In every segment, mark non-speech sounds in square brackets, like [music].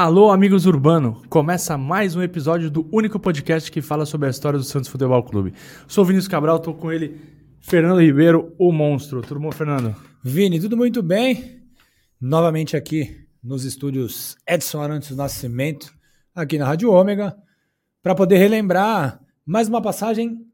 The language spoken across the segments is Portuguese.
Alô, amigos urbano! Começa mais um episódio do único podcast que fala sobre a história do Santos Futebol Clube. Sou Vinícius Cabral, tô com ele, Fernando Ribeiro, o monstro. Tudo bom, Fernando? Vini, tudo muito bem? Novamente aqui nos estúdios Edson Arantes do Nascimento, aqui na Rádio Ômega, para poder relembrar mais uma passagem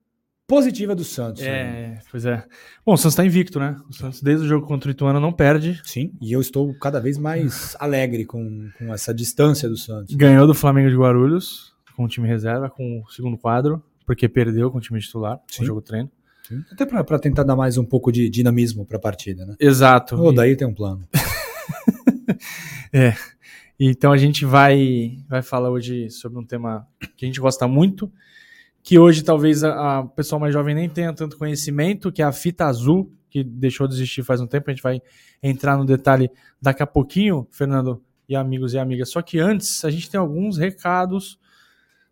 positiva do Santos. né? É, pois é. Bom, o Santos tá invicto, né? O Santos, desde o jogo contra o Ituano, não perde. Sim, e eu estou cada vez mais [laughs] alegre com, com essa distância do Santos. Ganhou do Flamengo de Guarulhos, com o time reserva, com o segundo quadro, porque perdeu com o time titular, Sim. no jogo treino. Sim. Até para tentar dar mais um pouco de dinamismo para a partida, né? Exato. O Odair tem um plano. [laughs] É. Então a gente vai, vai falar hoje sobre um tema que a gente gosta muito, que hoje talvez a, a o pessoal mais jovem nem tenha tanto conhecimento, que é a fita azul, que deixou de existir faz um tempo. A gente vai entrar no detalhe daqui a pouquinho, Fernando e amigos e amigas. Só que antes, a gente tem alguns recados,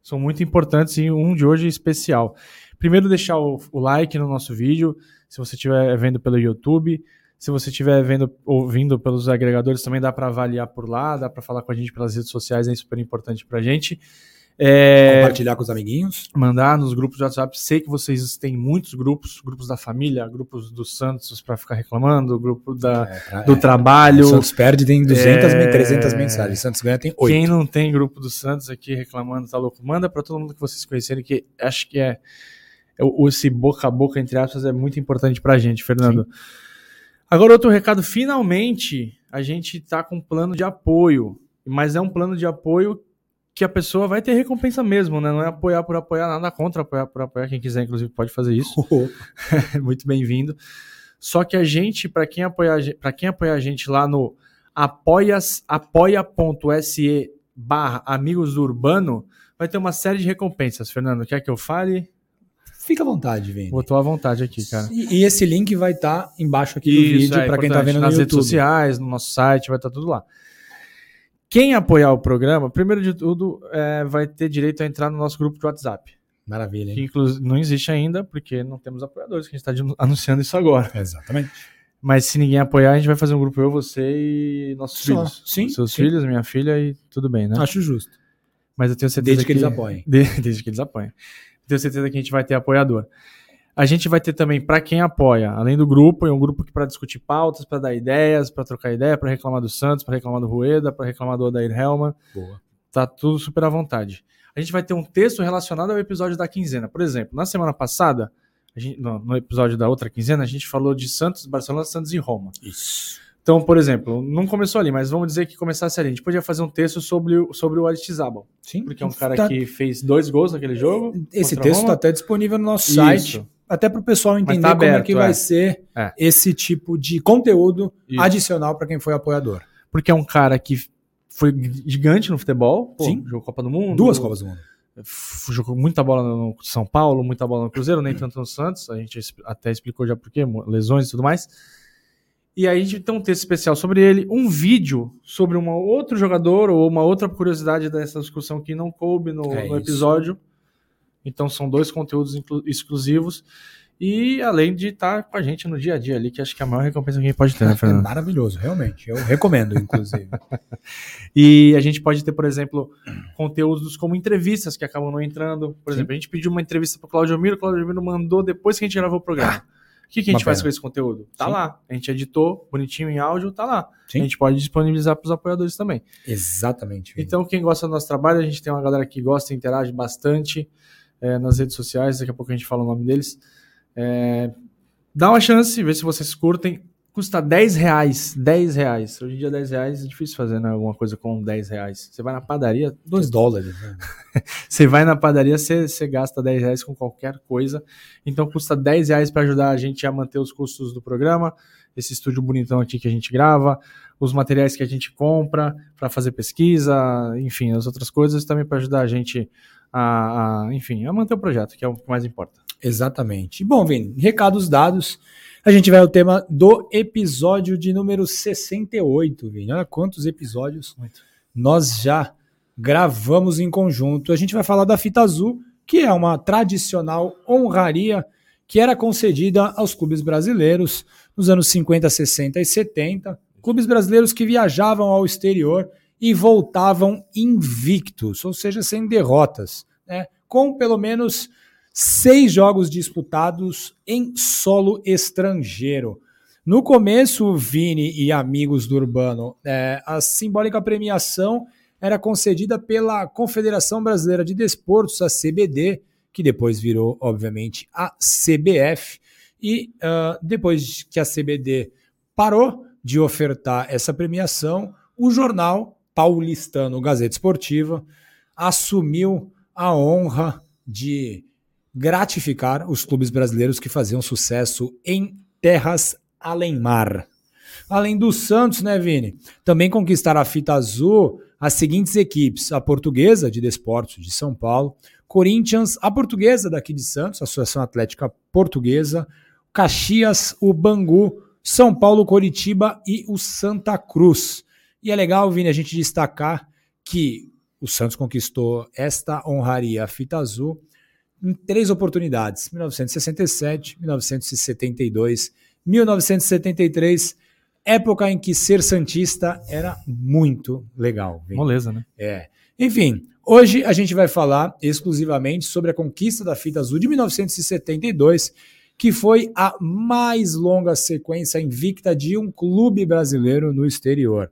são muito importantes e um de hoje especial. Primeiro, deixar o, o like no nosso vídeo, se você estiver vendo pelo YouTube. Se você estiver vendo, ouvindo pelos agregadores, também dá para avaliar por lá, dá para falar com a gente pelas redes sociais, é super importante para a gente. É, Compartilhar com os amiguinhos. mandar nos grupos de WhatsApp. Sei que vocês têm muitos grupos, grupos da família, grupos do Santos para ficar reclamando, grupo da, É, do é, trabalho. O Santos perde, tem 200, É. 300 mensagens. Santos ganha, tem 8. Quem não tem grupo do Santos aqui reclamando, tá louco? Manda para todo mundo que vocês conhecerem, que acho que é, é o- esse boca a boca, entre aspas, é muito importante pra gente, Fernando. Agora, outro recado: finalmente a gente tá com um plano de apoio, mas é um plano de apoio que a pessoa vai ter recompensa mesmo, né? Não é apoiar por apoiar, nada contra apoiar por apoiar. Quem quiser, inclusive, pode fazer isso. [laughs] [laughs] muito bem-vindo. Só que a gente, para quem apoiar, para quem apoiar a gente lá no apoias, apoia.se barra amigos do urbano, vai ter uma série de recompensas. Fernando, quer que eu fale? Fica à vontade, Vini. Botou à vontade aqui, cara. E, e esse link vai estar embaixo aqui do vídeo é para quem tá importante. vendo no nas redes YouTube. sociais, no nosso site, vai estar tudo lá. Quem apoiar o programa, primeiro de tudo, é, vai ter direito a entrar no nosso grupo de WhatsApp. Maravilha, Que hein? inclu- não existe ainda, porque não temos apoiadores, que a gente está anunciando isso agora. Exatamente. Mas se ninguém apoiar, a gente vai fazer um grupo eu, você e nossos Só. filhos. Sim, Seus sim. filhos, minha filha e tudo bem, né? Acho justo. Mas eu tenho certeza Desde que eles apoiem. De- [laughs] Desde que eles apoiem. Tenho certeza que a gente vai ter apoiador. A gente vai ter também para quem apoia, além do grupo, é um grupo que para discutir pautas, para dar ideias, para trocar ideia, para reclamar do Santos, para reclamar do Rueda, para reclamar do Odair Helman. Boa. Tá tudo super à vontade. A gente vai ter um texto relacionado ao episódio da quinzena. Por exemplo, na semana passada, a gente- no, no episódio da outra quinzena, a gente falou de Santos, Barcelona, Santos e Roma. Isso. Então, por exemplo, não começou ali, mas vamos dizer que começasse ali. A gente podia fazer um texto sobre, o- sobre o Aristizábal, Sim. porque é um cara Tá- que fez dois gols naquele jogo. Esse texto está até disponível no nosso Isso. site, até para o pessoal entender tá como é aberto, que é. vai ser É. esse tipo de conteúdo Isso. adicional para quem foi apoiador. Porque é um cara que foi gigante no futebol. Pô, Sim. Jogou Copa do Mundo. Duas Copas do Mundo. Jogou muita bola no São Paulo, muita bola no Cruzeiro, nem tanto no Santos. A gente até explicou já por quê, lesões e tudo mais. E aí a gente tem um texto especial sobre ele, um vídeo sobre um outro jogador ou uma outra curiosidade dessa discussão que não coube no, É no isso. Então são dois conteúdos exclusivos. E além de estar com a gente no dia a dia ali, que acho que é a maior recompensa que a gente pode ter, né, É Fernando? maravilhoso, realmente. Eu recomendo, inclusive. [laughs] E a gente pode ter, por exemplo, conteúdos como entrevistas que acabam não entrando. Por Sim. exemplo, a gente pediu uma entrevista para o Claudio Miro, o Claudio Miro mandou depois que a gente gravou o programa. O que, que a uma gente faz pena. com esse conteúdo? Tá Sim. lá. A gente editou bonitinho em áudio, tá lá. Sim. A gente pode disponibilizar para os apoiadores também. Exatamente. Vini. Então, quem gosta do nosso trabalho, a gente tem uma galera que gosta e interage bastante é, nas redes sociais. Daqui a pouco a gente fala o nome deles. É, dá uma chance, vê se vocês curtem. Custa 10 reais. 10 reais. Hoje em dia, 10 reais é difícil fazer né, alguma coisa com 10 reais. Você vai na padaria, Dois [laughs] dólares. né? você vai na padaria, você, você gasta 10 reais com qualquer coisa. Então custa 10 reais para ajudar a gente a manter os custos do programa, esse estúdio bonitão aqui que a gente grava, os materiais que a gente compra para fazer pesquisa, enfim, as outras coisas também para ajudar a gente a, a, enfim, a manter o projeto, que é o que mais importa. Exatamente. Bom, Vini, recados dados. A gente vai ao tema do episódio de número 68, Vini. Olha quantos episódios Muito. nós já gravamos em conjunto. A gente vai falar da fita azul, que é uma tradicional honraria que era concedida aos clubes brasileiros nos anos 50, 60 e 70. Clubes brasileiros que viajavam ao exterior e voltavam invictos, ou seja, sem derrotas, né? com pelo menos seis jogos disputados em solo estrangeiro. No começo, Vini e amigos do Urbano, é, a simbólica premiação era concedida pela Confederação Brasileira de Desportos, a CBD, que depois virou, obviamente, a CBF. E uh, depois que a CBD parou de ofertar essa premiação, o jornal paulistano Gazeta Esportiva assumiu a honra de gratificar os clubes brasileiros que faziam sucesso em terras além mar. Além do Santos, né, Vini? Também conquistaram a fita azul as seguintes equipes: a Portuguesa de Desportos de São Paulo, Corinthians, a Portuguesa daqui de Santos, Associação Atlética Portuguesa, Caxias, o Bangu, São Paulo, Coritiba e o Santa Cruz. E é legal, Vini, a gente destacar que o Santos conquistou esta honraria, a fita azul, em três oportunidades: 1967, 1972, 1973, época em que ser santista era muito legal. Vini. Moleza, né? É. Enfim, hoje a gente vai falar exclusivamente sobre a conquista da fita azul de 1972, que foi a mais longa sequência invicta de um clube brasileiro no exterior.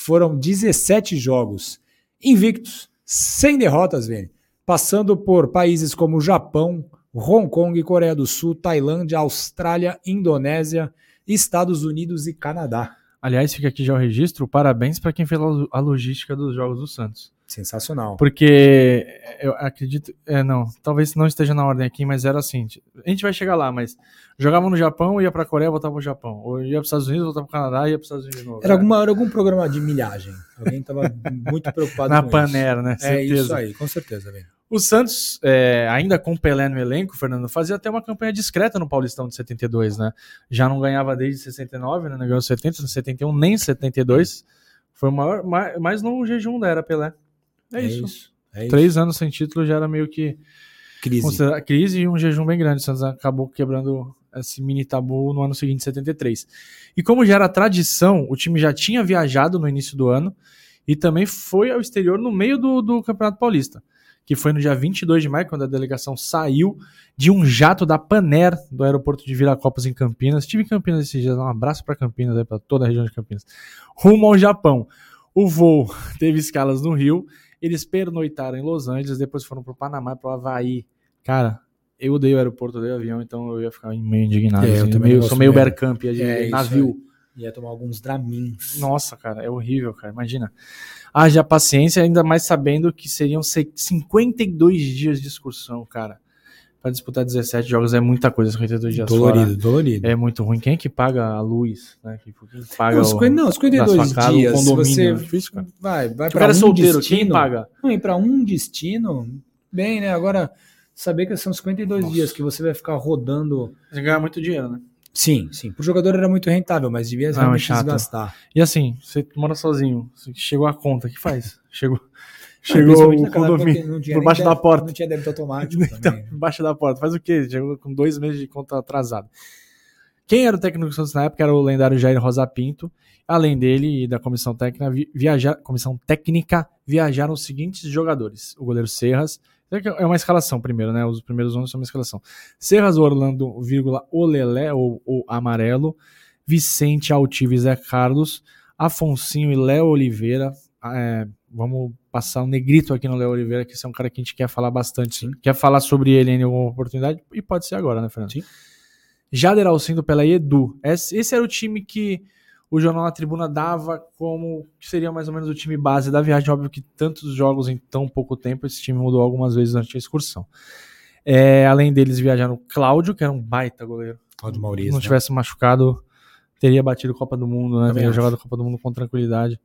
Foram 17 jogos invictos, sem derrotas, Vini, passando por países como Japão, Hong Kong, Coreia do Sul, Tailândia, Austrália, Indonésia, Estados Unidos e Canadá. Aliás, fica aqui já o registro. Parabéns para quem fez a logística dos Jogos do Santos. Sensacional. Porque eu acredito. É, não, talvez não esteja na ordem aqui, mas era assim. A gente vai chegar lá, mas jogava no Japão, ia pra Coreia, voltava pro Japão. Ou ia pros Estados Unidos, voltava pro Canadá, ia pros Estados Unidos de novo. Era, alguma, era algum programa de milhagem. Alguém tava muito preocupado [laughs] na com Panera, né? É isso aí, com certeza, velho. O Santos, é, ainda com Pelé no elenco, Fernando, fazia até uma campanha discreta no Paulistão de 72, né? Já não ganhava desde 69, né? Não ganhou 70, 71, nem 72. Foi o maior, mais longo jejum da era Pelé. É, é isso. isso. É Três isso. anos sem título já era meio que. Crise. Crise e um jejum bem grande. O Santos acabou quebrando esse mini tabu no ano seguinte, 73. E como já era tradição, o time já tinha viajado no início do ano e também foi ao exterior no meio do, do Campeonato Paulista, que foi no dia 22 de maio, quando a delegação saiu de um jato da Paner, do aeroporto de Viracopos, em Campinas. Estive em Campinas esses dias, um abraço para Campinas, para toda a região de Campinas. Rumo ao Japão. O voo [laughs] teve escalas no Rio eles pernoitaram em Los Angeles, depois foram pro Panamá, pro Havaí. Cara, eu odeio o aeroporto, odeio o avião, então eu ia ficar meio indignado. É, assim, eu meio, sou meio Bergkamp, de é, navio. Ia tomar alguns dramins. Nossa, cara, é horrível, cara. Imagina. Haja paciência, ainda mais sabendo que seriam 52 dias de excursão, cara para disputar 17 jogos é muita coisa, 52 dias dolorido, fora. Dolorido, É muito ruim. Quem é que paga a luz? Né? Quem paga não, 50, não, 52 casa, dias, o condomínio. Você é difícil, cara. vai, vai para um solteiro, destino, quem paga? Não, e para um destino, bem, né? Agora, saber que são 52 Nossa. dias que você vai ficar rodando... Você ganha muito dinheiro, né? Sim, sim. Para o jogador era muito rentável, mas devia não, realmente é desgastar. E assim, você mora sozinho, chegou a conta, o que faz? [laughs] Chegou... Chegou o condomínio por baixo da porta. Não tinha débito automático [laughs] então, também. Embaixo da porta. Faz o quê? Chegou com dois meses de conta atrasada. Quem era o técnico do Santos na época era o lendário Jair Rosa Pinto. Além dele e da comissão técnica, viajar, comissão técnica viajaram os seguintes jogadores: o goleiro Serras. É uma escalação primeiro, né? Os primeiros nomes são uma escalação. Serras, Orlando, vírgula, Olelé, ou, ou Amarelo. Vicente Altivo Zé Carlos. Afonsinho e Léo Oliveira. É, vamos passar um negrito aqui no Léo Oliveira, que esse é um cara que a gente quer falar bastante. Sim. Quer falar sobre ele em alguma oportunidade? E pode ser agora, né, Fernando? Sim. Jader Alcindo pela Edu. Esse era o time que o Jornal na Tribuna dava como que seria mais ou menos o time base da viagem. Óbvio que tantos jogos em tão pouco tempo, esse time mudou algumas vezes durante a excursão. É, além deles viajaram o Cláudio, que era um baita goleiro. Cláudio Maurício. Se não né? tivesse machucado, teria batido Copa do Mundo, né? Teria jogado Copa do Mundo com tranquilidade.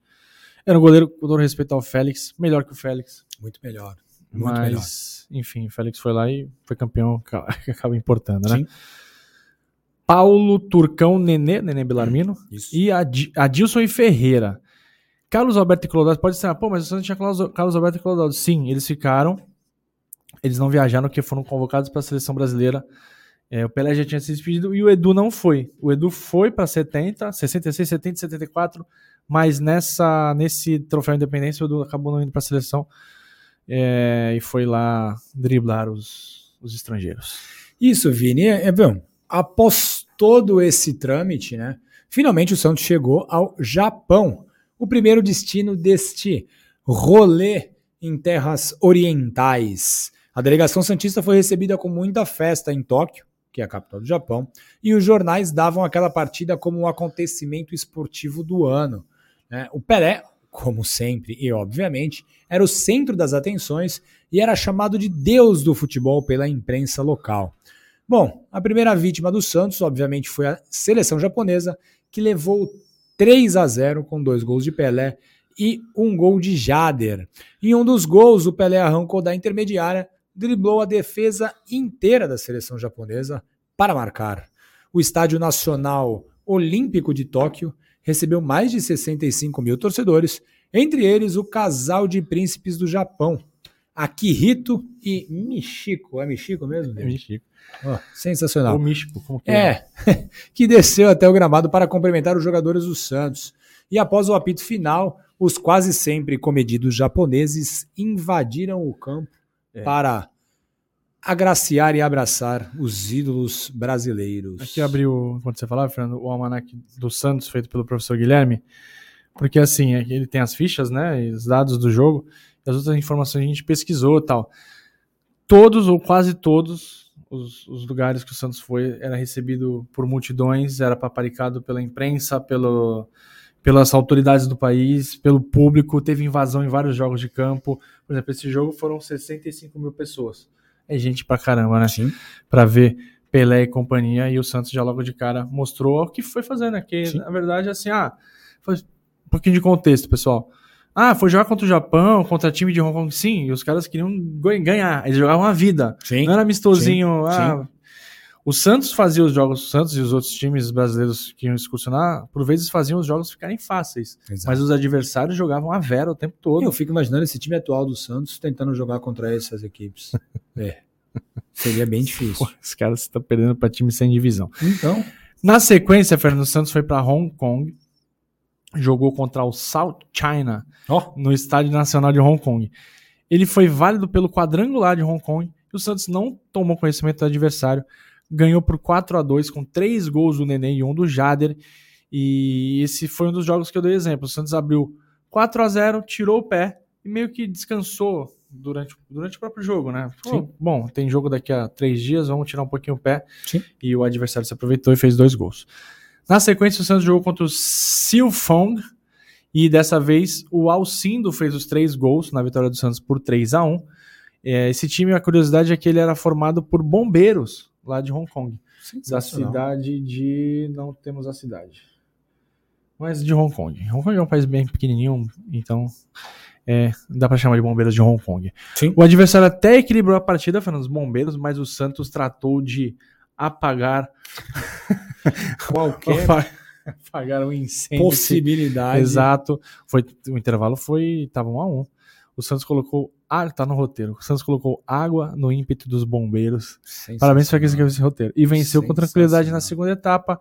Era um goleiro, com todo respeito ao Félix, melhor que o Félix. Muito melhor. Muito Mas, melhor. enfim, o Félix foi lá e foi campeão, que [laughs] acaba importando, né? Sim. Paulo Turcão Nenê, Nenê Belarmino. Isso. E Ad, Adilson e Ferreira. Carlos Alberto e Clodoaldo, pode ser, pô, mas o Santos tinha Carlos Alberto e Clodoaldo. Sim, eles ficaram. Eles não viajaram porque foram convocados para a seleção brasileira É, o Pelé já tinha se despedido e o Edu não foi. O Edu foi para 70, 66, 70, 74, mas nessa, nesse troféu Independência o Edu acabou não indo para a seleção é, e foi lá driblar os, os estrangeiros. Isso, Vini. É, é, bom, após todo esse trâmite, né, finalmente o Santos chegou ao Japão, o primeiro destino deste rolê em terras orientais. A delegação santista foi recebida com muita festa em Tóquio, que é a capital do Japão, e os jornais davam aquela partida como um acontecimento esportivo do ano. Né? O Pelé, como sempre e obviamente, era o centro das atenções e era chamado de Deus do futebol pela imprensa local. Bom, a primeira vítima do Santos, obviamente, foi a seleção japonesa, que levou 3 a 0 com dois gols de Pelé e um gol de Jader. Em um dos gols, o Pelé arrancou da intermediária driblou a defesa inteira da seleção japonesa para marcar. O Estádio Nacional Olímpico de Tóquio recebeu mais de 65 mil torcedores, entre eles o casal de príncipes do Japão, Akihito e Michiko. É Michiko mesmo? É Michiko. Oh, sensacional. O Michiko, como que é? É, [laughs] que desceu até o gramado para cumprimentar os jogadores do Santos. E após o apito final, os quase sempre comedidos japoneses invadiram o campo é. para agraciar e abraçar os ídolos brasileiros. Aqui abriu, quando você falava, Fernando, o almanac do Santos, feito pelo professor Guilherme, porque assim, ele tem as fichas, né, os dados do jogo, e as outras informações a gente pesquisou e tal. Todos, ou quase todos, os, os lugares que o Santos foi, era recebido por multidões, era paparicado pela imprensa, pelo, pelas autoridades do país, pelo público, teve invasão em vários jogos de campo. Por exemplo, esse jogo foram 65 mil pessoas. É gente pra caramba, né? Sim. Pra ver Pelé e companhia, e o Santos já logo de cara mostrou o que foi fazendo, Sim. na verdade, assim, ah, foi um pouquinho de contexto, pessoal. Ah, foi jogar contra o Japão, contra time de Hong Kong, sim, e os caras queriam ganhar, eles jogavam a vida. Sim. Não era amistosinho, Sim, ah, o Santos fazia os jogos, o Santos e os outros times brasileiros que iam excursionar, por vezes faziam os jogos ficarem fáceis. Exato. Mas os adversários jogavam a vera o tempo todo. Eu fico imaginando esse time atual do Santos tentando jogar contra essas equipes. [laughs] é. Seria bem difícil. Os caras estão perdendo para time sem divisão. Então, Na sequência, Fernando Santos foi para Hong Kong, jogou contra o South China ó, no Estádio Nacional de Hong Kong. Ele foi válido pelo quadrangular de Hong Kong e o Santos não tomou conhecimento do adversário, ganhou por 4 a 2 com três gols do Nenê e um do Jader. E esse foi um dos jogos que eu dei exemplo. O Santos abriu 4 a 0 tirou o pé e meio que descansou durante, durante o próprio jogo, né? Sim. Bom, tem jogo daqui a três dias, vamos tirar um pouquinho o pé. Sim. E o adversário se aproveitou e fez dois gols. Na sequência, o Santos jogou contra o Silfong e dessa vez o Alcindo fez os três gols na vitória do Santos por 3 a 1 É, Esse time, a curiosidade é que ele era formado por bombeiros lá de Hong Kong, da cidade de. Não temos a cidade. Mas de Hong Kong. Hong Kong é um país bem pequenininho, então é, dá pra chamar de bombeiros de Hong Kong. Sim. O adversário até equilibrou a partida, falando os bombeiros, mas o Santos tratou de apagar [laughs] Qualquer [laughs] apagar um incêndio. possibilidade. Exato. Foi, o intervalo foi. Tava um a um. O Santos colocou. Ah, tá no roteiro. O Santos colocou água no ímpeto dos bombeiros. Parabéns para quem escreveu esse roteiro. E venceu com tranquilidade na segunda etapa.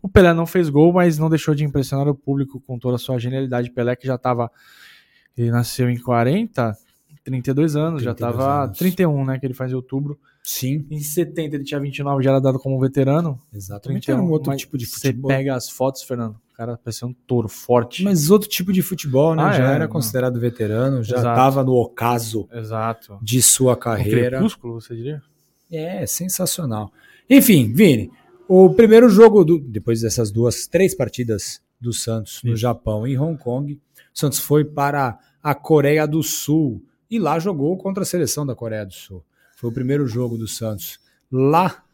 O Pelé não fez gol, mas não deixou de impressionar o público com toda a sua genialidade. Pelé que já estava. Ele nasceu em 40, 32 anos, já 32 estava anos. 31, né? Que ele faz em outubro. Sim, Em 70 ele tinha 29, já era dado como veterano. exatamente. 31, Era um outro tipo de Você futebol. pega as fotos, Fernando. O cara parecia um touro forte. Mas outro tipo de futebol, né? Ah, já é, era não. considerado veterano, já estava no ocaso Exato. de sua Um carreira. crepúsculo, você diria? É, sensacional. Enfim, Vini, o primeiro jogo, do, depois dessas duas, três partidas do Santos no Isso. Japão e em Hong Kong, o Santos foi para a Coreia do Sul e lá jogou contra a seleção da Coreia do Sul. Foi o primeiro jogo do Santos lá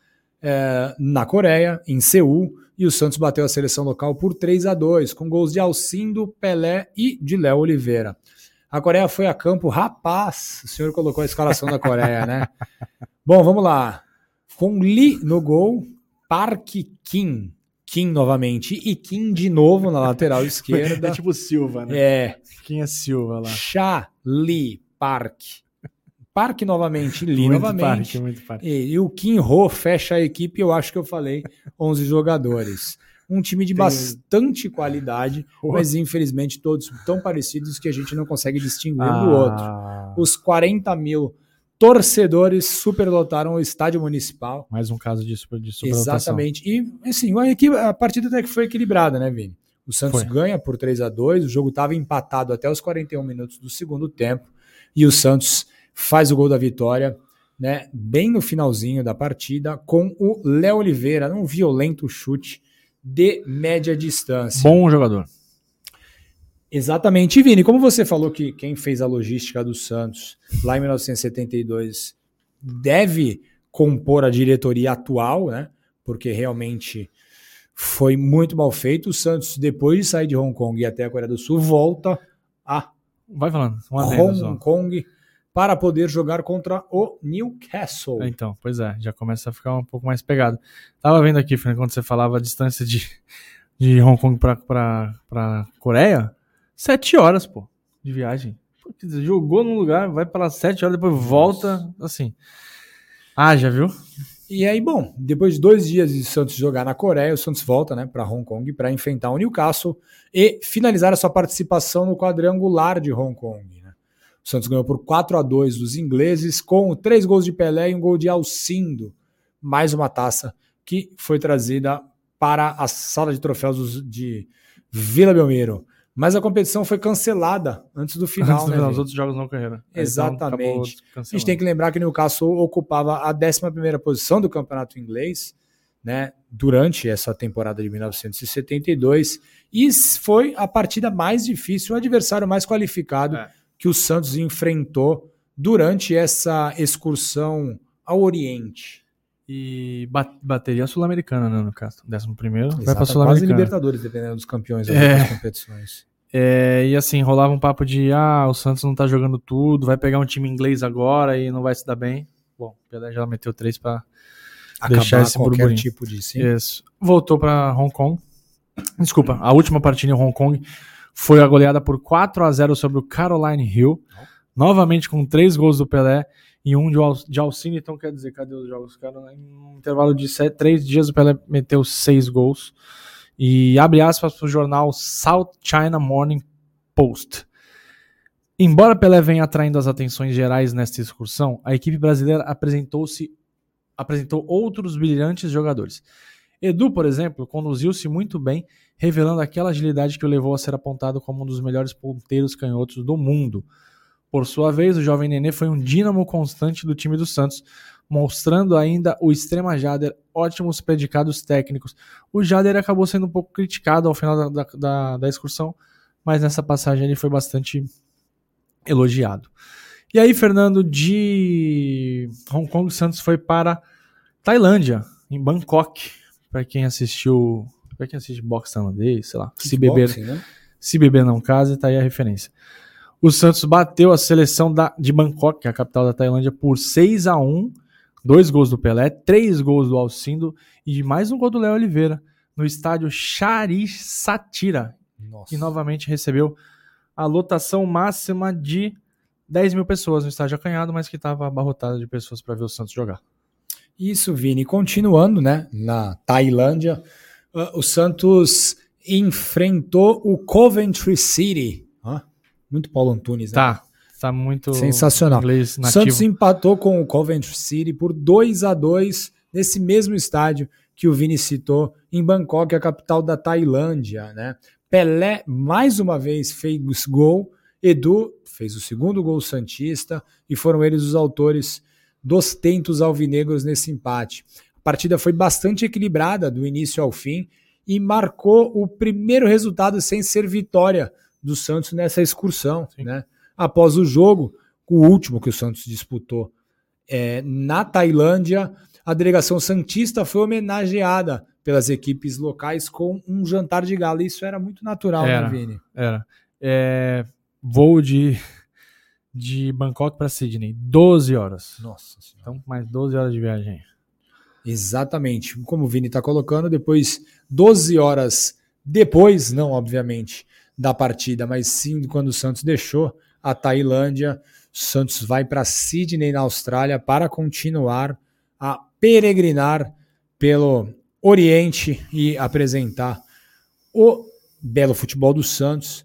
é, na Coreia, em Seul, e o Santos bateu a seleção local por 3 a 2 com gols de Alcindo, Pelé e de Léo Oliveira. A Coreia foi a campo, rapaz, o senhor colocou a escalação da Coreia, né? Bom, vamos lá. Com Lee no gol, Park Kim, Kim novamente, e Kim de novo na lateral [laughs] esquerda. É tipo Silva, né? É, Quem é Silva lá? Cha Lee Park. Park novamente, Lee Muito novamente. parque, muito parque. E, e o Kim Ho fecha a equipe, eu acho que eu falei 11 jogadores. Um time de Tem- bastante qualidade, [laughs] Pô. mas infelizmente todos tão parecidos que a gente não consegue distinguir um do outro. Ah, Os 40 mil torcedores superlotaram o estádio municipal. Mais um caso de, super, de superlotação. Exatamente. E assim, a, equipe- a partida até que foi equilibrada, né, Vini? O Santos Foi. ganha por 3 a 2 o jogo estava empatado até os 41 minutos do segundo tempo, e o Santos faz o gol da vitória, né? Bem no finalzinho da partida, com o Léo Oliveira, num violento chute de média distância. Bom jogador. Exatamente. E Vini, como você falou que quem fez a logística do Santos lá em 1972 deve compor a diretoria atual, né? Porque realmente foi muito mal feito. O Santos, depois de sair de Hong Kong e até a Coreia do Sul, volta a Vai falando. Hong. Kong para poder jogar contra o Newcastle. Então, pois é, já começa a ficar um pouco mais pegado. Tava vendo aqui, Fernando, quando você falava a distância de, [laughs] de Hong Kong pra Coreia, sete horas, pô, de viagem. Jogou num lugar, vai para sete horas, depois volta, assim. Ah, já viu? E aí, bom, depois de dois dias de Santos jogar na Coreia, o Santos volta né, para Hong Kong para enfrentar o Newcastle e finalizar a sua participação no quadrangular de Hong Kong. Né. O Santos ganhou por 4 a 2 dos ingleses, com três gols de Pelé e um gol de Alcindo. Mais uma taça que foi trazida para a sala de troféus de Vila Belmiro. Mas a competição foi cancelada antes do final. Antes do né, final, Vini? os outros jogos não correram. Então, Exatamente. acabou A gente tem que lembrar que o Newcastle ocupava a 11ª posição do campeonato inglês, né, durante essa temporada de 1972, e foi a partida mais difícil, o adversário mais qualificado É. que o Santos enfrentou durante essa excursão ao Oriente. E ba- bateria sul-americana, né, no caso. Décimo primeiro, vai Exato, pra quase sul-americana. Libertadores, dependendo dos campeões das É. outras competições. É, e assim, rolava um papo de ah, o Santos não tá jogando tudo, vai pegar um time inglês agora e não vai se dar bem. Bom, o Pelé já meteu três pra deixar esse qualquer burburinho. tipo de sim. Isso. Voltou pra Hong Kong. Desculpa, a última partida em Hong Kong foi a goleada por 4 a 0 sobre o Caroline Hill. Novamente com três gols do Pelé e um de, Al de Alcine. Então quer dizer, cadê os jogos? Cara, em um intervalo de sete, três dias o Pelé meteu seis gols. E abre aspas para o jornal South China Morning Post. Embora Pelé venha atraindo as atenções gerais nesta excursão, a equipe brasileira apresentou-se apresentou outros brilhantes jogadores. Edu, por exemplo, conduziu-se muito bem, revelando aquela agilidade que o levou a ser apontado como um dos melhores ponteiros canhotos do mundo. Por sua vez, o jovem Nenê foi um dínamo constante do time do Santos, mostrando ainda o extrema Jader ótimos predicados técnicos. O Jader acabou sendo um pouco criticado ao final da, da, da, excursão, mas nessa passagem ele foi bastante elogiado. E aí, Fernando, de Hong Kong, Santos foi para Tailândia, em Bangkok. Para quem assistiu, para quem assiste boxe tailandês, sei lá, se beber, né? se beber não case, tá aí a referência. O Santos bateu a seleção da, de Bangkok, que é a capital da Tailândia, por 6 a 1 dois gols do Pelé, três gols do Alcindo e mais um gol do Léo Oliveira no estádio Charish Satira, Nossa. que novamente recebeu a lotação máxima de 10 mil pessoas no estádio acanhado, mas que estava abarrotado de pessoas para ver o Santos jogar. Isso, Vini. Continuando, né, na Tailândia, o Santos enfrentou o Coventry City. Muito Paulo Antunes, né? Tá, tá muito Sensacional. Santos empatou com o Coventry City por 2 a 2 nesse mesmo estádio que o Vini citou, em Bangkok, a capital da Tailândia, né? Pelé mais uma vez fez gol, Edu fez o segundo gol santista e foram eles os autores dos tentos alvinegros nesse empate. A partida foi bastante equilibrada do início ao fim e marcou o primeiro resultado sem ser vitória do Santos nessa excursão, Sim. né? Após o jogo, o último que o Santos disputou é, na Tailândia, a delegação santista foi homenageada pelas equipes locais com um jantar de gala. Isso era muito natural, Era. né, Vini? Era. É, voo de, de Bangkok para Sydney, 12 horas. Nossa Senhora. Então, mais 12 horas de viagem. Exatamente. Como o Vini está colocando, depois, 12 horas depois, não obviamente da partida, mas sim quando o Santos deixou a Tailândia, Santos vai para Sydney, na Austrália, para continuar a peregrinar pelo Oriente e apresentar o belo futebol do Santos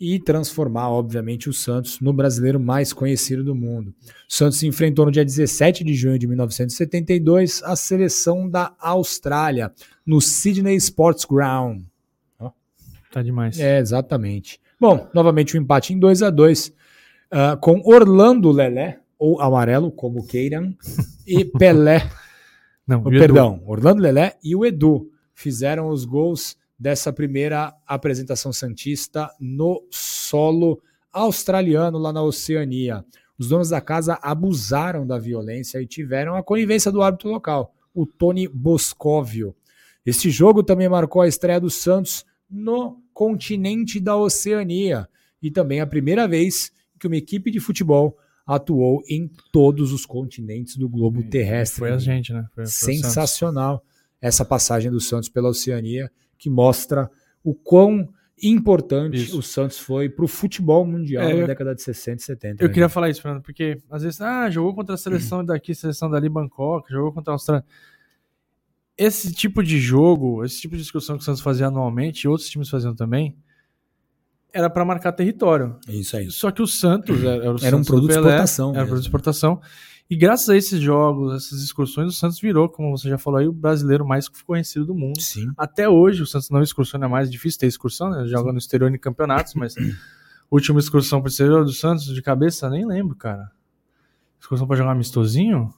e transformar, obviamente, o Santos no brasileiro mais conhecido do mundo. O Santos enfrentou no dia 17 de junho de 1972 a seleção da Austrália, no Sydney Sports Ground. Tá demais. É, exatamente. Bom, novamente o um empate em 2 a 2 uh, com Orlando Lelé, ou Amarelo, como queiram, e [laughs] Pelé. Não, oh, perdão, Orlando Lelé e o Edu fizeram os gols dessa primeira apresentação santista no solo australiano lá na Oceania. Os donos da casa abusaram da violência e tiveram a conivência do árbitro local, o Tony Boscovio. Este jogo também marcou a estreia do Santos no continente da Oceania e também a primeira vez que uma equipe de futebol atuou em todos os continentes do globo terrestre. Foi a gente, né? Foi, foi Sensacional essa passagem do Santos pela Oceania, que mostra o quão importante isso. o Santos foi para o futebol mundial é, na eu, década de 60 e 70. Eu né? queria falar isso, Fernando, porque às vezes, ah, jogou contra a seleção daqui, seleção dali, Bangkok, jogou contra a Austrália esse tipo de jogo, esse tipo de discussão que o Santos fazia anualmente, e outros times faziam também, era para marcar território. Isso aí. Só que o Santos era, era, o era um produto de exportação. Era um produto de exportação. E graças a esses jogos, essas excursões, o Santos virou, como você já falou aí, o brasileiro mais conhecido do mundo. Sim. Até hoje, o Santos não excursão, é mais difícil ter excursão, né? Joga no exterior em campeonatos, mas [clears throat] última excursão para o exterior do Santos de cabeça, nem lembro, cara. Excursão para jogar amistosinho?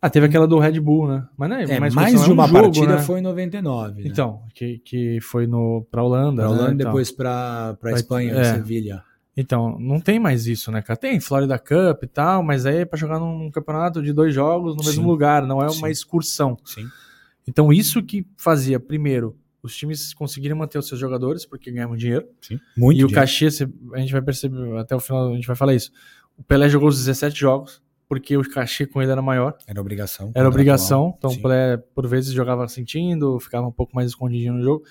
Ah, teve aquela do Red Bull, né? Mas não é, é mais de é uma jogo, partida né? foi em 99. Né? Então, que, que foi no para Holanda, pra Holanda né? depois para para Espanha, é. Sevilha. Então, não tem mais isso, né, cara? Tem Florida Cup e tal, mas aí é para jogar num campeonato de dois jogos no Sim. mesmo lugar, não é uma Sim. excursão. Sim. Então, isso que fazia, primeiro, os times conseguirem manter os seus jogadores, porque ganhavam dinheiro. Sim. Muito e dinheiro. o cachê, a gente vai perceber, até o final a gente vai falar isso. O Pelé jogou os 17 jogos, porque o cachê com ele era maior. Era obrigação. Era obrigação. Então, por vezes jogava sentindo, ficava um pouco mais escondidinho no jogo.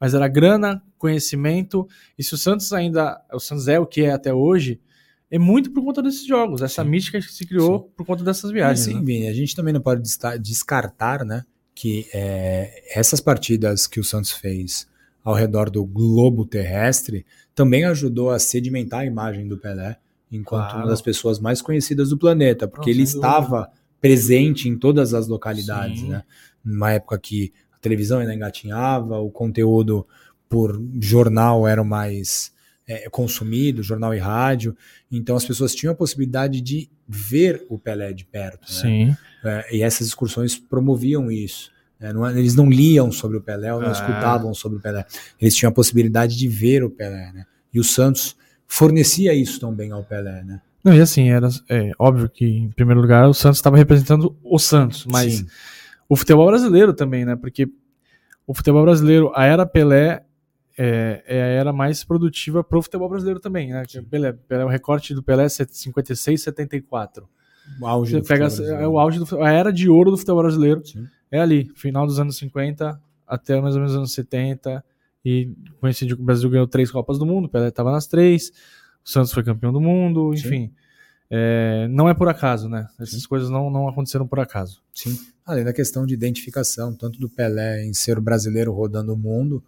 Mas era grana, conhecimento. E se o Santos ainda. O Santos é o que é até hoje, é muito por conta desses jogos. Essa sim. mística que se criou sim. por conta dessas viagens. Sim, né? A gente também não pode descartar, né? Que é, essas partidas que o Santos fez ao redor do globo terrestre também ajudou a sedimentar a imagem do Pelé enquanto claro. uma das pessoas mais conhecidas do planeta, porque Não, ele estava presente em todas as localidades, Sim. né? Numa época que televisão ainda engatinhava, o conteúdo por jornal era mais é, consumido, jornal e rádio, então as pessoas tinham a possibilidade de ver o Pelé de perto, né? Sim. É, e essas excursões promoviam isso. Né? Não, eles não liam sobre o Pelé ou não é. escutavam sobre o Pelé. Eles tinham a possibilidade de ver o Pelé, né? E o Santos fornecia isso também ao Pelé, né? Não, e assim, era é, óbvio que, em primeiro lugar, o Santos estava representando o Santos, mas Sim. O futebol brasileiro também, né? Porque o futebol brasileiro, a era Pelé é, é a era mais produtiva para o futebol brasileiro também, né? Pelé, Pelé, o recorte do Pelé é 56, 74. O auge Você pega é o auge do a era de ouro do futebol brasileiro. Sim. É ali, final dos anos 50 até mais ou menos anos 70, e coincidiu que o Brasil ganhou três Copas do Mundo, o Pelé estava nas três, o Santos foi campeão do mundo, enfim. É, não é por acaso, né? Essas Sim. coisas não, não aconteceram por acaso. Sim. Além da questão de identificação, tanto do Pelé em ser o brasileiro rodando o mundo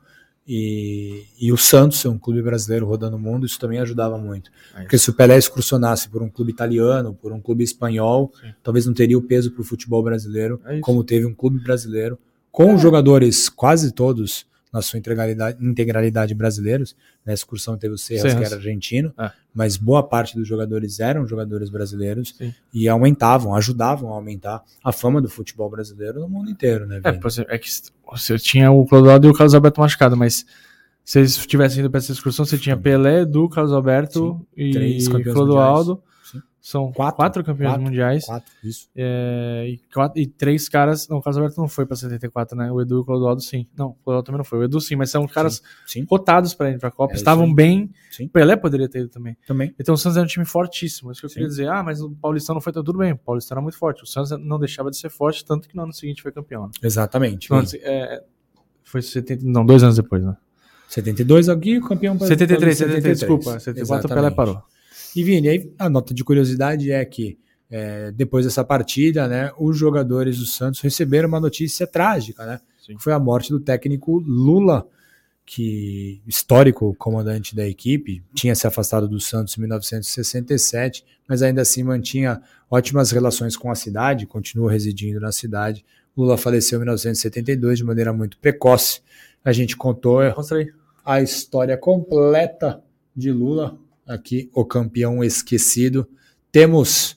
e, e o Santos ser um clube brasileiro rodando o mundo, isso também ajudava muito. É Porque se o Pelé excursionasse por um clube italiano, por um clube espanhol, Sim. talvez não teria o peso para o futebol brasileiro, é como teve um clube brasileiro, com é. jogadores quase todos na sua integralidade, integralidade brasileiros. Na excursão teve o Serras, Serras. que era argentino, é. mas boa parte dos jogadores eram jogadores brasileiros Sim. e aumentavam, ajudavam a aumentar a fama do futebol brasileiro no mundo inteiro, né? É, é que você tinha o Clodoaldo e o Carlos Alberto machucado, mas se eles tivessem ido para essa excursão, você tinha Pelé, do Carlos Alberto Sim. e Clodoaldo. Mundiais. São quatro, quatro campeões quatro, mundiais. Quatro, isso. É, e, quatro, e três caras. Não, o Carlos Alberto não foi pra 74, né? O Edu e o Clodoaldo sim. Não, o Clodoaldo também não foi. O Edu sim, mas são caras sim, sim. cotados pra ir pra Copa. É, Estavam sim. bem. Sim. O Pelé poderia ter ido também. Também. Então o Santos era um time fortíssimo. Isso que eu queria dizer. Ah, mas o Paulistão não foi tudo bem. O Paulistão era muito forte. O Santos não deixava de ser forte, tanto que no ano seguinte foi campeão. Né? Exatamente. Então, assim, é, foi 70, não, dois anos depois, né? 72 aqui, campeão 73, 73, 73, desculpa. 74 o Pelé parou. E Vini, aí a nota de curiosidade é que é, depois dessa partida, né, os jogadores do Santos receberam uma notícia trágica, né? Sim. Foi a morte do técnico Lula, que histórico comandante da equipe, tinha se afastado do Santos em 1967, mas ainda assim mantinha ótimas relações com a cidade, continua residindo na cidade. Lula faleceu em 1972 de maneira muito precoce. A gente contou Mostra aí. a história completa de Lula, aqui o campeão esquecido. Temos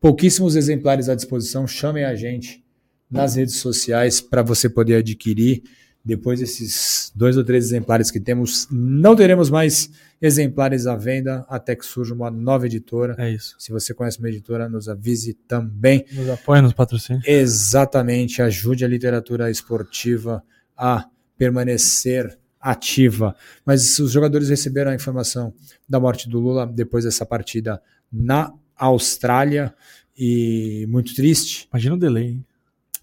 pouquíssimos exemplares à disposição, chamem a gente nas redes sociais para você poder adquirir. Depois desses dois ou três exemplares que temos, não teremos mais exemplares à venda até que surja uma nova editora. É isso. Se você conhece uma editora, nos avise também. Nos apoia, nos patrocina. Exatamente, ajude a literatura esportiva a permanecer ativa. Mas os jogadores receberam a informação da morte do Lula depois dessa partida na Austrália e muito triste. Imagina o delay, hein?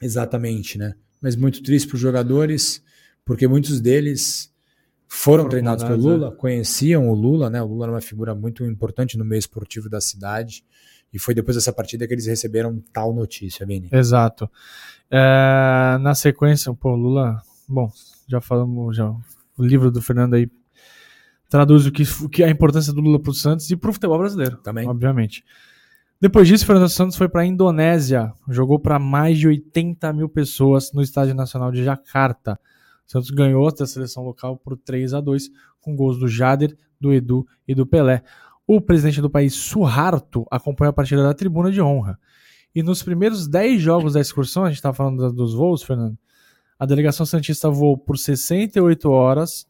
Exatamente, né? Mas muito triste para os jogadores, porque muitos deles foram Foram treinados pelo Lula, conheciam o Lula, né? O Lula era uma figura muito importante no meio esportivo da cidade. E foi depois dessa partida que eles receberam tal notícia, Vini. Exato. É, na sequência, pô, Lula. Bom, já falamos, já, o livro do Fernando aí traduz o que, o que é a importância do Lula para o Santos e para o futebol brasileiro, Também. obviamente. Depois disso, Fernando Santos foi para a Indonésia, jogou para mais de 80 mil pessoas no Estádio Nacional de Jakarta. O Santos ganhou da seleção local por 3 a 2 com gols do Jader, do Edu e do Pelé. O presidente do país, Suharto, acompanhou a partida da tribuna de honra. E nos primeiros 10 jogos da excursão, a gente estava falando dos voos, Fernando, a delegação Santista voou por 68 horas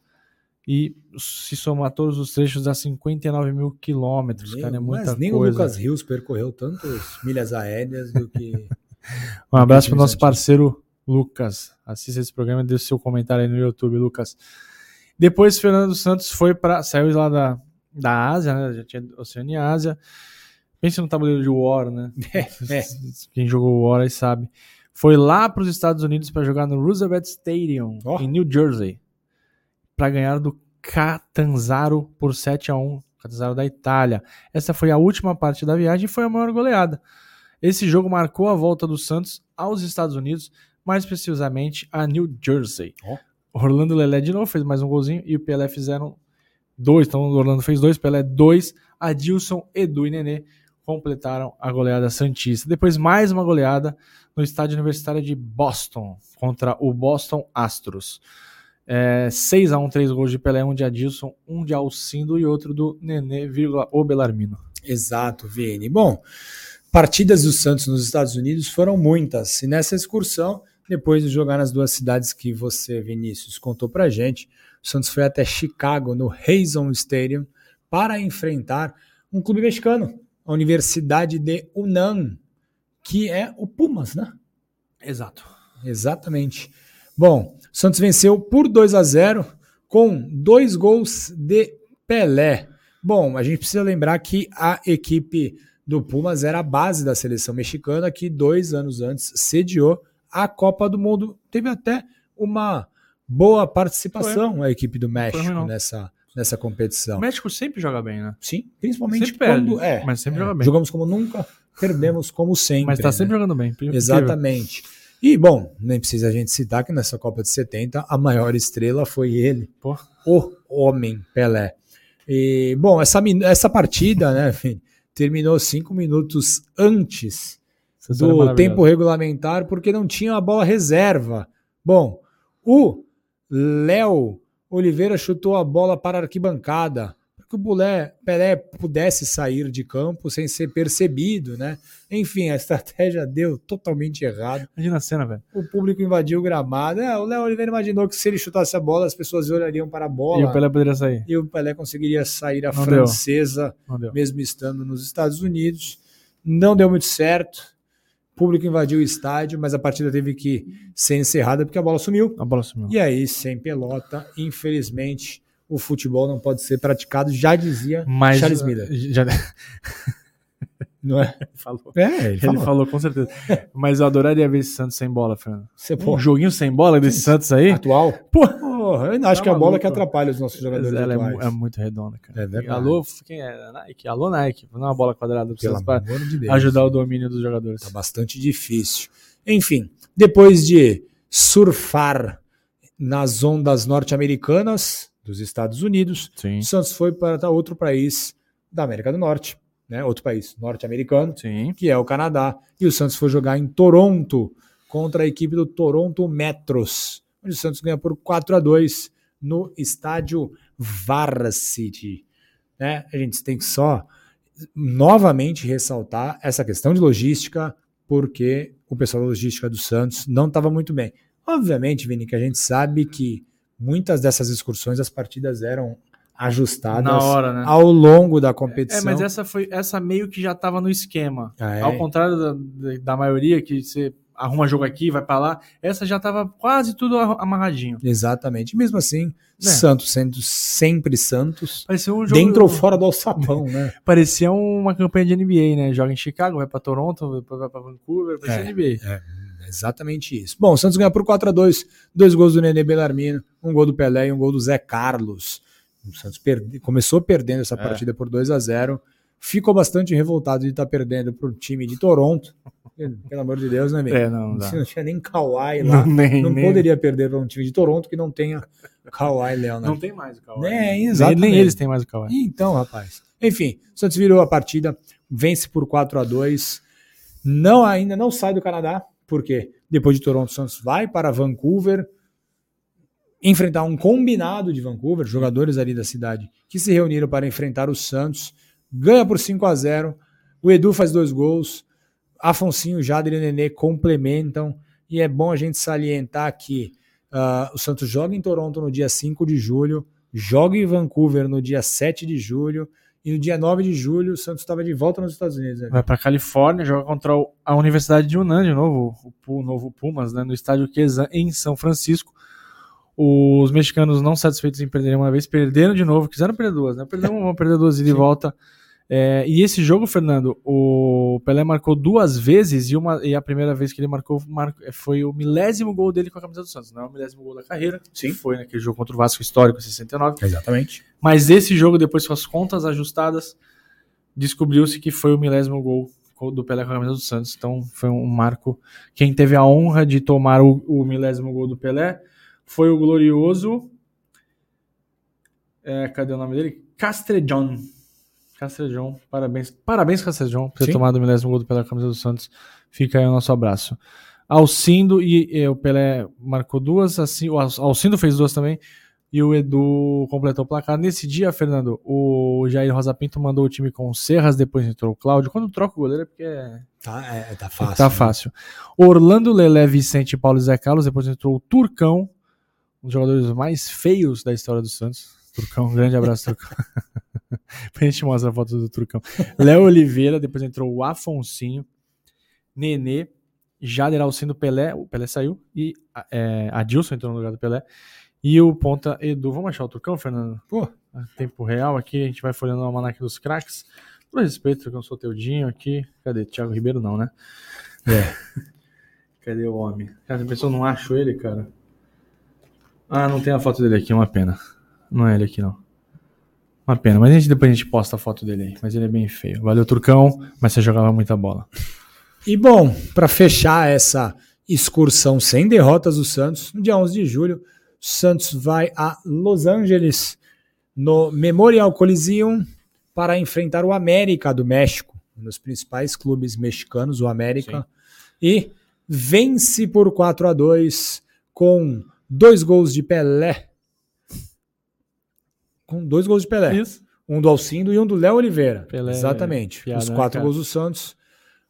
e se somar todos os trechos dá 59 mil quilômetros, cara, é muita Mas nem coisa. o Lucas Rios percorreu tantas milhas aéreas do que. [laughs] Um abraço para o nosso parceiro Lucas. Assista esse programa e deixe seu comentário aí no YouTube, Lucas. Depois, Fernando Santos foi para. saiu lá da, da Ásia, né? Já tinha Oceania e Ásia. Pense no tabuleiro de War, né? [laughs] é. Quem jogou War aí sabe. Foi lá para os Estados Unidos para jogar no Roosevelt Stadium, Ó. em New Jersey, para ganhar do Catanzaro por 7 a 1 Catanzaro da Itália. Essa foi a última parte da viagem e foi a maior goleada. Esse jogo marcou a volta do Santos aos Estados Unidos, mais precisamente a New Jersey. Ó. Orlando Lelé de novo fez mais um golzinho e o Pelé fizeram dois. Então o Orlando fez dois, Pelé dois, Adilson, Edu e Nenê completaram a goleada Santista. Depois mais uma goleada no estádio universitário de Boston contra o Boston Astros. É, 6 a 1 três gols de Pelé, um de Adilson, um de Alcindo e outro do Nenê, vírgula, o Belarmino. Exato, Vini. Bom, partidas do Santos nos Estados Unidos foram muitas. E nessa excursão, depois de jogar nas duas cidades que você, Vinícius, contou pra gente, o Santos foi até Chicago, no Hazen Stadium, para enfrentar um clube mexicano, a Universidade de Unam, que é o Pumas, né? Exato. Exatamente. Bom, o Santos venceu por 2 a 0 com dois gols de Pelé. Bom, a gente precisa lembrar que a equipe do Pumas era a base da seleção mexicana que dois anos antes sediou a Copa do Mundo. Teve até uma boa participação a equipe do México nessa, nessa competição. O México sempre joga bem, né? Sim, principalmente Sempre perde, quando é, mas sempre é, joga bem. Jogamos como nunca, perdemos como sempre. Mas tá né? sempre jogando bem. Exatamente. E, bom, nem precisa a gente citar que nessa Copa de 70 a maior estrela foi ele, o homem Pelé. E, bom, essa, essa partida, né, terminou cinco minutos antes é do tempo regulamentar, porque não tinha a bola reserva. Bom, o Léo Oliveira chutou a bola para a arquibancada, que o Bulé, Pelé pudesse sair de campo sem ser percebido, né? Enfim, a estratégia deu totalmente errado. Imagina a cena, velho. O público invadiu o gramado. É, o Léo Oliveira imaginou que se ele chutasse a bola, as pessoas olhariam para a bola E o Pelé poderia sair. e o Pelé conseguiria sair a Não francesa deu. mesmo estando nos Estados Unidos. Não deu muito certo. O público invadiu o estádio, mas a partida teve que ser encerrada porque a bola sumiu. A bola sumiu. E aí, sem pelota, infelizmente, o futebol não pode ser praticado, já dizia Mas Charles Miller. Já, [laughs] Não é? falou. É, ele Ele falou. falou com certeza. Mas eu adoraria ver esse Santos sem bola, Fernando. Você, Um joguinho sem bola desse Santos aí? atual. Pô, eu acho Tá que a bola que atrapalha os nossos jogadores Ela é, atuais. é muito redonda, cara. É verdade. Alô, quem é? Nike. Alô, Nike. Não é uma bola quadrada pra Pelo vocês pra de ajudar o domínio dos jogadores. Tá bastante difícil. Enfim, depois de surfar nas ondas norte-americanas dos Estados Unidos, Sim. o Santos foi para outro país da América do Norte, né? Outro país norte-americano, que é o Canadá, e o Santos foi jogar em Toronto contra a equipe do Toronto Metros, onde o Santos ganha por 4 a 2 no estádio Varsity. Né? A gente tem que só novamente ressaltar essa questão de logística, porque o pessoal da logística do Santos não estava muito bem. Obviamente, Vini, que a gente sabe que muitas dessas excursões as partidas eram ajustadas hora, né? ao longo da competição. É, mas essa foi essa meio que já tava no esquema. Ah, é? Ao contrário da, da- maioria que você arruma jogo aqui, vai pra lá, essa já tava quase tudo amarradinho. Exatamente. Mesmo assim, É. Santos sendo sempre Santos, Parecia um jogo dentro ou fora do alçapão, né? [laughs] Parecia uma campanha de NBA, né? Joga em Chicago, vai pra Toronto, depois vai pra Vancouver, parecia É. NBA. É, exatamente isso. Bom, o Santos ganha por 4 a 2 dois gols do Nenê Belarmino, um gol do Pelé e um gol do Zé Carlos. O Santos perde- começou perdendo essa É. partida por 2 a 0 ficou bastante revoltado de estar perdendo para o time de Toronto. [laughs] Pelo amor de Deus, né, amigo? É, não. Se [laughs] não tinha nem Kawhi [laughs] lá, nem, não nem- poderia perder para um time de Toronto que não tenha Kawhi Leonard. Não tem mais o Kawhi. É, nem, exatamente. nem eles têm mais o Kawhi. Então, rapaz. Enfim, o Santos virou a partida, vence por 4 a 2 Não ainda não sai do Canadá, porque depois de Toronto, o Santos vai para Vancouver enfrentar um combinado de Vancouver, jogadores ali da cidade que se reuniram para enfrentar o Santos, ganha por 5 a 0 O Edu faz dois gols, Afonsinho, Jader e Nenê complementam, e é bom a gente salientar que ah, o Santos joga em Toronto no dia 5 de julho, joga em Vancouver no dia 7 de julho, e no dia 9 de julho o Santos estava de volta nos Estados Unidos. né? Vai pra Califórnia, joga contra a Universidade de Yunnan de novo, o, novo Pumas, né, no estádio Quezan, em São Francisco. Os mexicanos não satisfeitos em perderem uma vez, perderam de novo, quiseram perder duas, né? Perderam uma, vão perder duas e de volta. É, e esse jogo, Fernando, o Pelé marcou duas vezes e, uma, e a primeira vez que ele marcou mar- foi o milésimo gol dele com a camisa do Santos. Não é o milésimo gol da carreira, Sim. foi naquele jogo contra o Vasco histórico, em 69. Exatamente. Mas esse jogo, depois com as contas ajustadas, descobriu-se que foi o milésimo gol do Pelé com a camisa do Santos. Então foi um marco. Quem teve a honra de tomar o, o milésimo gol do Pelé foi o glorioso. é, cadê o nome dele? Castrejon. Castrejon, parabéns. Parabéns, Castrejon, por ter Sim. tomado o milésimo gol do Pelé com a camisa do Santos. Fica aí o nosso abraço. Alcindo e, e o Pelé marcou duas, assim, o Al- Alcindo fez duas também e o Edu completou o placar. Nesse dia, Fernando, o Jair Rosa Pinto mandou o time com o Serras, depois entrou o Cláudio. Quando troca o goleiro é porque é, Tá, é, tá fácil. tá né? fácil. Orlando, Lelé, Vicente, Paulo e Zé Carlos, depois entrou o Turcão, um dos jogadores mais feios da história do Santos. Turcão, um grande abraço, Turcão. [laughs] Depois a gente mostra a foto do Turcão. Léo Oliveira, depois entrou o Afonsinho, Nenê, Jader Alcindo Pelé, o Pelé saiu, e é, Adilson entrou no lugar do Pelé, e o ponta Edu. Vamos achar o Turcão, Fernando? Pô, Tempo real aqui, a gente vai folhando o almanac dos craques. Por respeito, Turcão Soteudinho aqui. Cadê? Thiago Ribeiro não, né? É. [laughs] Cadê o homem? Cara, a pessoa não acho ele, cara. Ah, não tem a foto dele aqui, uma pena. Não é ele aqui, não. Uma pena, mas a gente, depois a gente posta a foto dele aí. Mas ele é bem feio. Valeu, Turcão, mas você jogava muita bola. E bom, para fechar essa excursão sem derrotas do Santos, no dia 11 de julho, o Santos vai a Los Angeles, no Memorial Coliseum, para enfrentar o América do México, um dos principais clubes mexicanos, o América, e vence por 4 a 2 com dois gols de Pelé. Com dois gols de Pelé. Isso. Um do Alcindo e um do Léo Oliveira. Pelé, Exatamente. piada, Os quatro cara? gols do Santos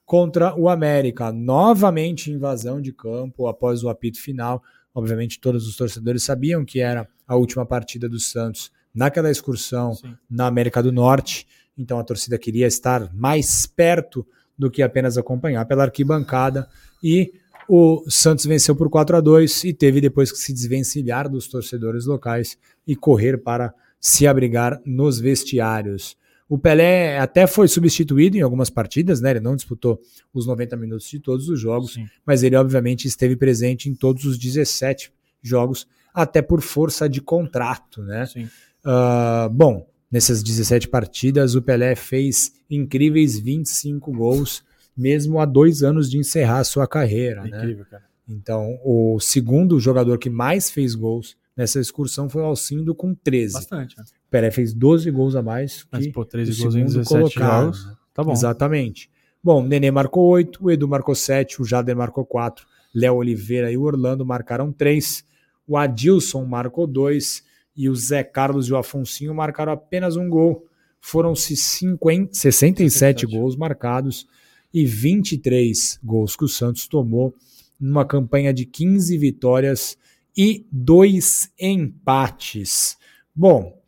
contra o América. Novamente invasão de campo após o apito final. Obviamente, todos os torcedores sabiam que era a última partida do Santos naquela excursão Sim. na América do Norte. Então a torcida queria estar mais perto do que apenas acompanhar pela arquibancada. E o Santos venceu por 4 a 2 e teve depois que se desvencilhar dos torcedores locais e correr para se abrigar nos vestiários. O Pelé até foi substituído em algumas partidas, né? Ele não disputou os 90 minutos de todos os jogos, Sim. mas ele obviamente esteve presente em todos os 17 jogos até por força de contrato, né? Sim. Uh, bom, nessas 17 partidas, o Pelé fez incríveis 25 gols, mesmo há dois anos de encerrar sua carreira. É né? incrível, cara. Então, o segundo jogador que mais fez gols nessa excursão foi o Alcindo com 13. Bastante. Né? O Pelé fez 12 gols a mais Mas, que pô, o 13 gols em segundo 17 colocado. jogos. Tá bom. Exatamente. Bom, o Nenê marcou 8, o Edu marcou 7, o Jader marcou 4, Léo Oliveira e o Orlando marcaram 3, o Adilson marcou 2 e o Zé Carlos e o Afonsinho marcaram apenas um gol. Foram-se 50 67 67. gols marcados e 23 gols que o Santos tomou numa campanha de 15 vitórias e dois empates. Bom,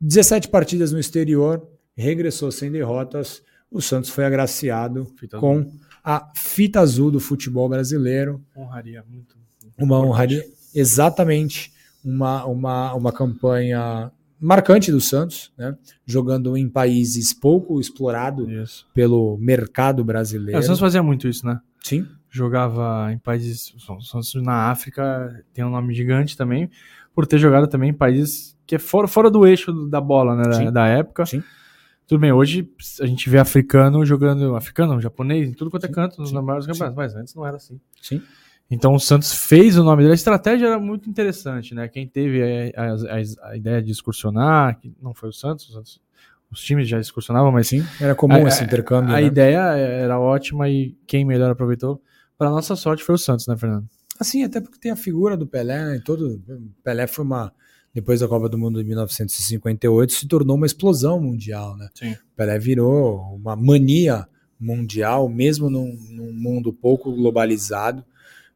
17 partidas no exterior, regressou sem derrotas. O Santos foi agraciado Fita com a fita azul do futebol brasileiro. Honraria muito. Uma honraria, exatamente, uma, uma, uma campanha marcante do Santos, né? jogando em países pouco explorados pelo mercado É, brasileiro. o Santos fazia muito isso, né? Sim, Jogava em países. O Santos na África tem um nome gigante também, por ter jogado também em países que é fora, fora do eixo da bola, né? Da, Sim. da época. Sim. Tudo bem, hoje a gente vê africano jogando. Africano, japonês, em tudo quanto é canto, nos maiores campeonatos. Mas antes não era assim. sim. Então o Santos fez o nome dele. A estratégia era muito interessante, né? Quem teve a, a- a ideia de excursionar, que não foi o Santos, os, Santos- os times já excursionavam, mas Sim, era comum A- esse intercâmbio. a né? ideia era ótima e quem melhor aproveitou, para nossa sorte, foi o Santos, né, Fernando? Assim, até porque tem a figura do Pelé, né? Todo, Pelé foi uma. Depois da Copa do Mundo de 1958, se tornou uma explosão mundial, né? Sim. O Pelé virou uma mania mundial, mesmo num, num mundo pouco globalizado,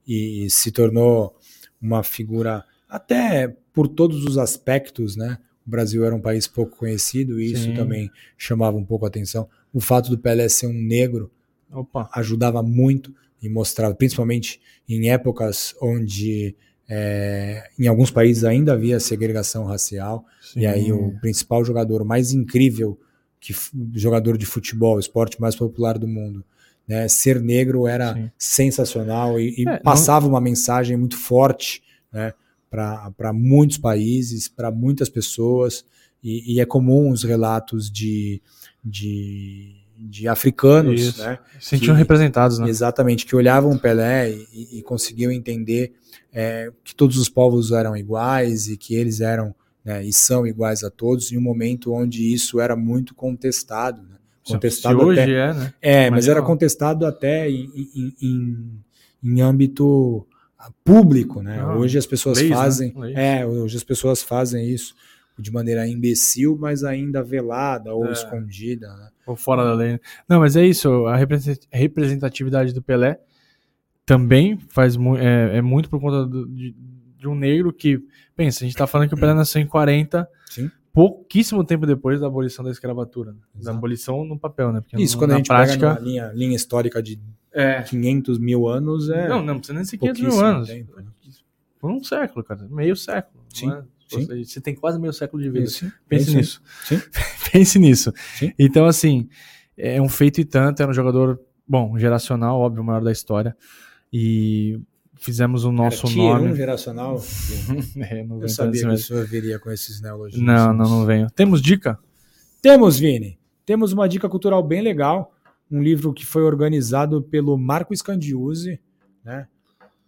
e se tornou uma figura, até por todos os aspectos, né? O Brasil era um país pouco conhecido e isso Sim. também chamava um pouco a atenção. O fato do Pelé ser um negro Opa. ajudava muito e mostrava, principalmente em épocas onde é, em alguns países ainda havia segregação racial. Sim. E aí o principal jogador mais incrível, que jogador de futebol, esporte mais popular do mundo, né, ser negro era Sim. sensacional e, e É, passava uma mensagem muito forte né, para muitos países, para muitas pessoas. E, e é comum os relatos de, de, de africanos, Isso. né, Se sentiam que- representados, né? Exatamente, que olhavam o Pelé e, e conseguiam entender é, que todos os povos eram iguais e que eles eram né, e são iguais a todos, em um momento onde isso era muito contestado. Né? Se Contestado hoje até, é, né? é, mas Imagina. era contestado até em, em, em, em âmbito público. Né? Ah, hoje as pessoas leis, né? fazem. Leis. É, hoje as pessoas fazem isso de maneira imbecil, mas ainda velada ou É. escondida. Né? Ou fora da lei. Não, mas é isso. A represent- representatividade do Pelé também faz é, é muito por conta do- de, de um negro que. Pensa, a gente tá falando que o Pelé nasceu em 40, Sim. pouquíssimo tempo depois da abolição da escravitura. né? Da abolição no papel, né? Porque Isso, quando a gente prática. pega linha, linha histórica de É. 500 mil anos, é Não, não precisa nem ser 500 mil anos. tempo, né? Foi um século, cara. Meio século. Sim, não é? Sim. Você, tem quase meio século de vida. Isso, Pense isso. nisso. [laughs] Pense nisso. Sim. Então, assim, é um feito e tanto. Era um jogador, bom, geracional, óbvio, o maior da história. E fizemos o nosso Era nome. um geracional. [laughs] É, não Eu sabia que o senhor viria com esses neologismos. Não, não, não venho. Temos dica? Temos, Vini. Temos uma dica cultural bem legal. Um livro que foi organizado pelo Marco Scandiuzzi, né?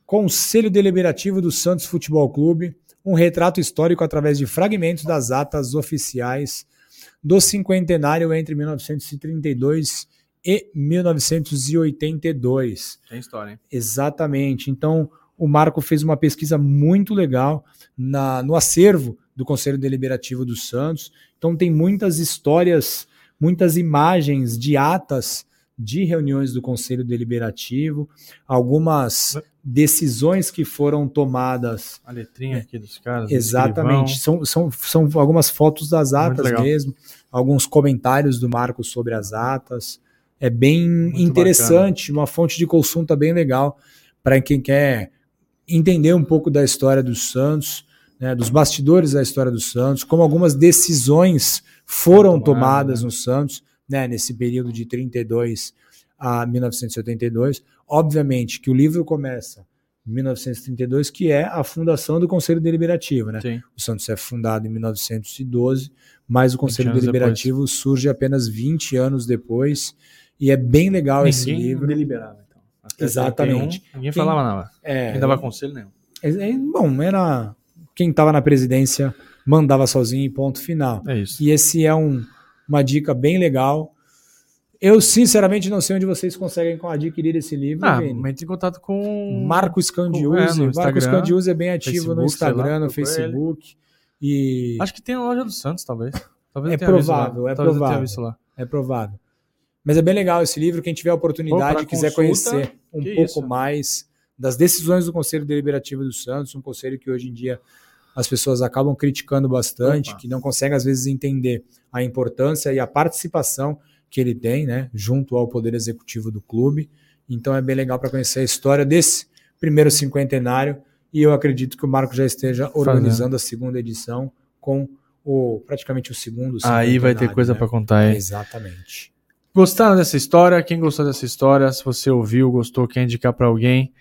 Conselho Deliberativo do Santos Futebol Clube. Um retrato histórico através de fragmentos das atas oficiais do cinquentenário entre 1932 e 1982. Tem história, hein? Exatamente. Então, o Marco fez uma pesquisa muito legal na, no acervo do Conselho Deliberativo dos Santos. Então, tem muitas histórias, muitas imagens de atas de reuniões do Conselho Deliberativo, algumas decisões que foram tomadas. A letrinha aqui dos caras. Exatamente. São, são, são algumas fotos das atas mesmo, alguns comentários do Marco sobre as atas. É bem Muito interessante, uma fonte de consulta bem legal para quem quer entender um pouco da história dos Santos, né, dos bastidores da história dos Santos, como algumas decisões foram Tomada, tomadas né? no Santos, né, nesse período de 32 a 1982. Obviamente que o livro começa 1932, que é a fundação do Conselho Deliberativo. Né? Sim. O Santos é fundado em 1912, mas o 20 Conselho Deliberativo surge apenas 20 anos depois. E é bem legal esse Ninguém livro. deliberava, então. Até Exatamente. 71, ninguém falava nada. É, Ninguém dava conselho nenhum. é, bom, era quem estava na presidência mandava sozinho e ponto final. É isso. E esse é um- uma dica bem legal. Eu, sinceramente, não sei onde vocês conseguem adquirir esse livro, Ah, entre em contato com. Marco Scandiuzzi. É, no Marco Instagram, Scandiuzzi é bem ativo no Facebook, lá, Instagram, no procura Facebook. E Acho que tem a loja do Santos, talvez. talvez É lá. provável, é talvez provável. lá. é provável. Mas é bem legal esse livro. Quem tiver a oportunidade Pô, e quiser consulta, conhecer um pouco isso. mais das decisões do Conselho Deliberativo do Santos, um conselho que hoje em dia as pessoas acabam criticando bastante, Opa. que não conseguem às vezes entender a importância e a participação que ele tem, né, junto ao poder executivo do clube. Então é bem legal para conhecer a história desse primeiro cinquentenário e eu acredito que o Marco já esteja organizando a segunda edição com o praticamente o segundo Aí vai ter cinquentenário, coisa né? pra contar aí. Exatamente. Gostaram dessa história? Quem gostou dessa história? Se você ouviu, gostou, quer indicar pra alguém.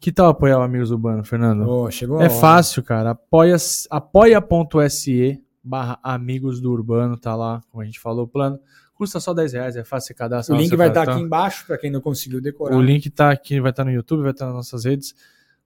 Que tal apoiar o Amigos Urbano, Fernando? Oh, chegou é fácil, cara. Apoia, apoia.se barra Amigos do Urbano, tá lá, como a gente falou, o plano. Custa só 10 reais, é fácil você O cadastrar. no link vai estar cartão. aqui embaixo para quem não conseguiu decorar. O link tá aqui, vai estar no YouTube, vai estar nas nossas redes,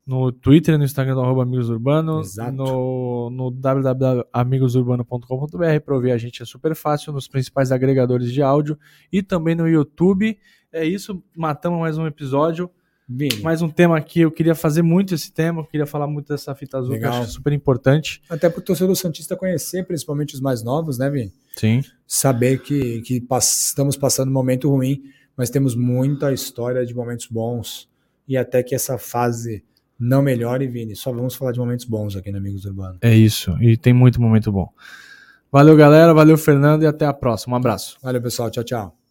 no Twitter e no Instagram do arroba Amigos Urbano, Exato. no, no www.amigosurbano.com.br para ouvir a gente é super fácil, nos principais agregadores de áudio e também no YouTube. É isso, matamos mais um episódio, Vini, mais um tema aqui. Eu queria fazer muito esse tema, eu queria falar muito dessa fita azul, Legal. que eu acho super importante. até para o torcedor Santista conhecer, principalmente os mais novos, né, Vini? Sim. Saber que, que pass- estamos passando um momento ruim, mas temos muita história de momentos bons e até que essa fase não melhore, Vini. Só vamos falar de momentos bons aqui no Amigos Urbano. É isso, e tem muito momento bom. Valeu, galera, valeu, Fernando, e até a próxima. Um abraço. Valeu, pessoal. Tchau, tchau.